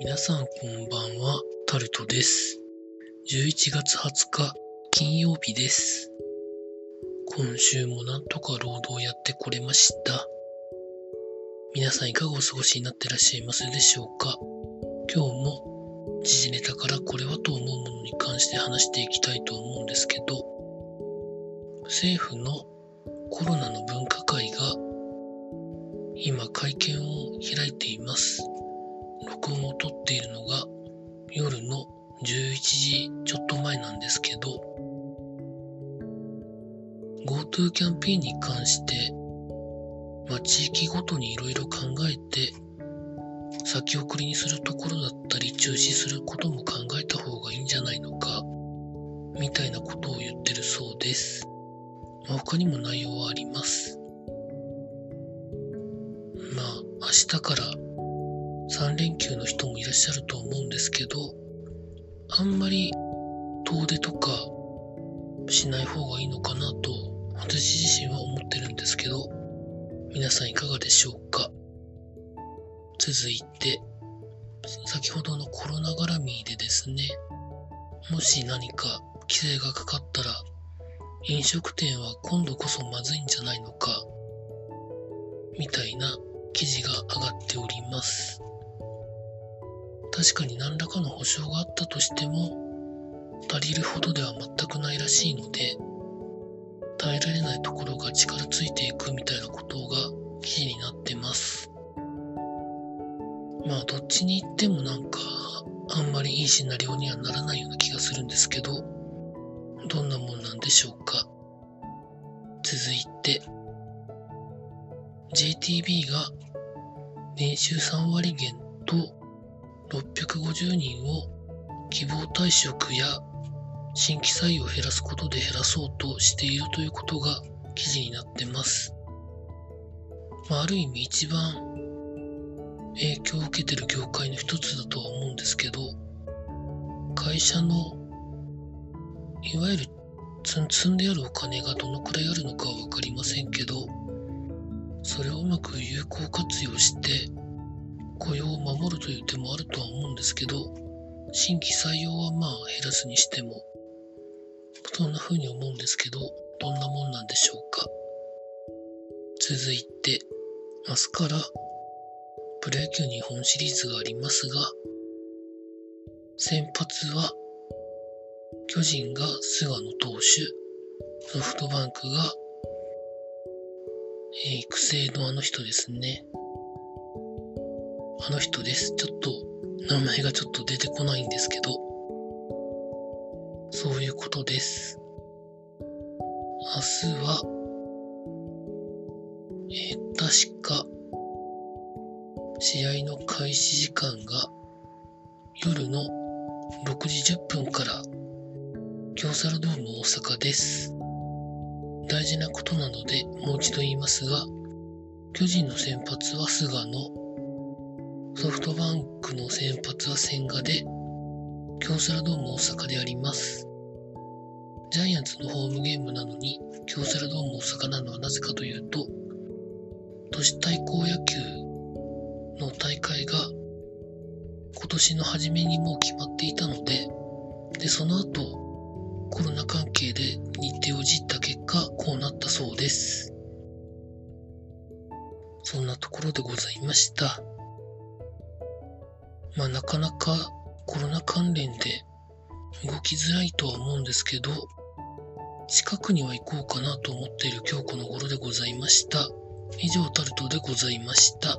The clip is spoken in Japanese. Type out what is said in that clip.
皆さんこんばんは、タルトです。11月20日、金曜日です。今週もなんとか労働やってこれました。皆さんいかがお過ごしになってらっしゃいますでしょうか今日も時事ネタからこれはと思うものに関して話していきたいと思うんですけど、政府のコロナの分科会が今会見を開いています。録音を撮っているのが夜の11時ちょっと前なんですけど GoTo キャンペーンに関して、まあ、地域ごとにいろいろ考えて先送りにするところだったり中止することも考えた方がいいんじゃないのかみたいなことを言ってるそうです、まあ、他にも内容はあります。まあ明日から3連休の人もいらっしゃると思うんですけど、あんまり遠出とかしない方がいいのかなと私自身は思ってるんですけど、皆さんいかがでしょうか？続いて、先ほどのコロナ絡みでですね、もし何か規制がかかったら、飲食店は今度こそまずいんじゃないのか、みたいな記事が上がっております。確かに何らかの保証があったとしても、足りるほどでは全くないらしいので、耐えられないところが力ついていくみたいなことが記事になってます。まあ、どっちに行ってもなんか、あんまりいいシナリオにはならないような気がするんですけど、どんなもんなんでしょうか。続いて、JTB が年収3割減と650人を希望退職や新規採用を減らすことで減らそうとしているということが記事になってます。まあ、ある意味一番影響を受けてる業界の一つだとは思うんですけど、会社のいわゆる積積んであるお金がどのくらいあるのかはわかりませんけど、それをうまく有効活用して雇用を守るという手もあるとは思うんですけど、新規採用はまあ減らすにしても、そんな風に思うんですけど、どんなもんなんでしょうか。続いて、明日からプロ野球日本シリーズがありますが、先発は巨人が菅野投手、ソフトバンクが、えー育成のあの人ですね。あの人です。ちょっと、名前がちょっと出てこないんですけど、そういうことです。明日は、えー確か、試合の開始時間が夜の6時10分から、京セラドーム大阪です。大事なことなので、もう一度言いますが、巨人の先発は菅野、ソフトバンクの先発は千賀で、京セラドーム大阪であります。ジャイアンツのホームゲームなのに、京セラドーム大阪なのはなぜかというと、都市対抗野球の大会が今年の初めにもう決まっていたので、で、その後、コロナ関係で日程をじった結果、こうなったそうです。そんなところでございました。まあなかなかコロナ関連で動きづらいとは思うんですけど、近くには行こうかなと思っている今日この頃でございました。以上タルトでございました。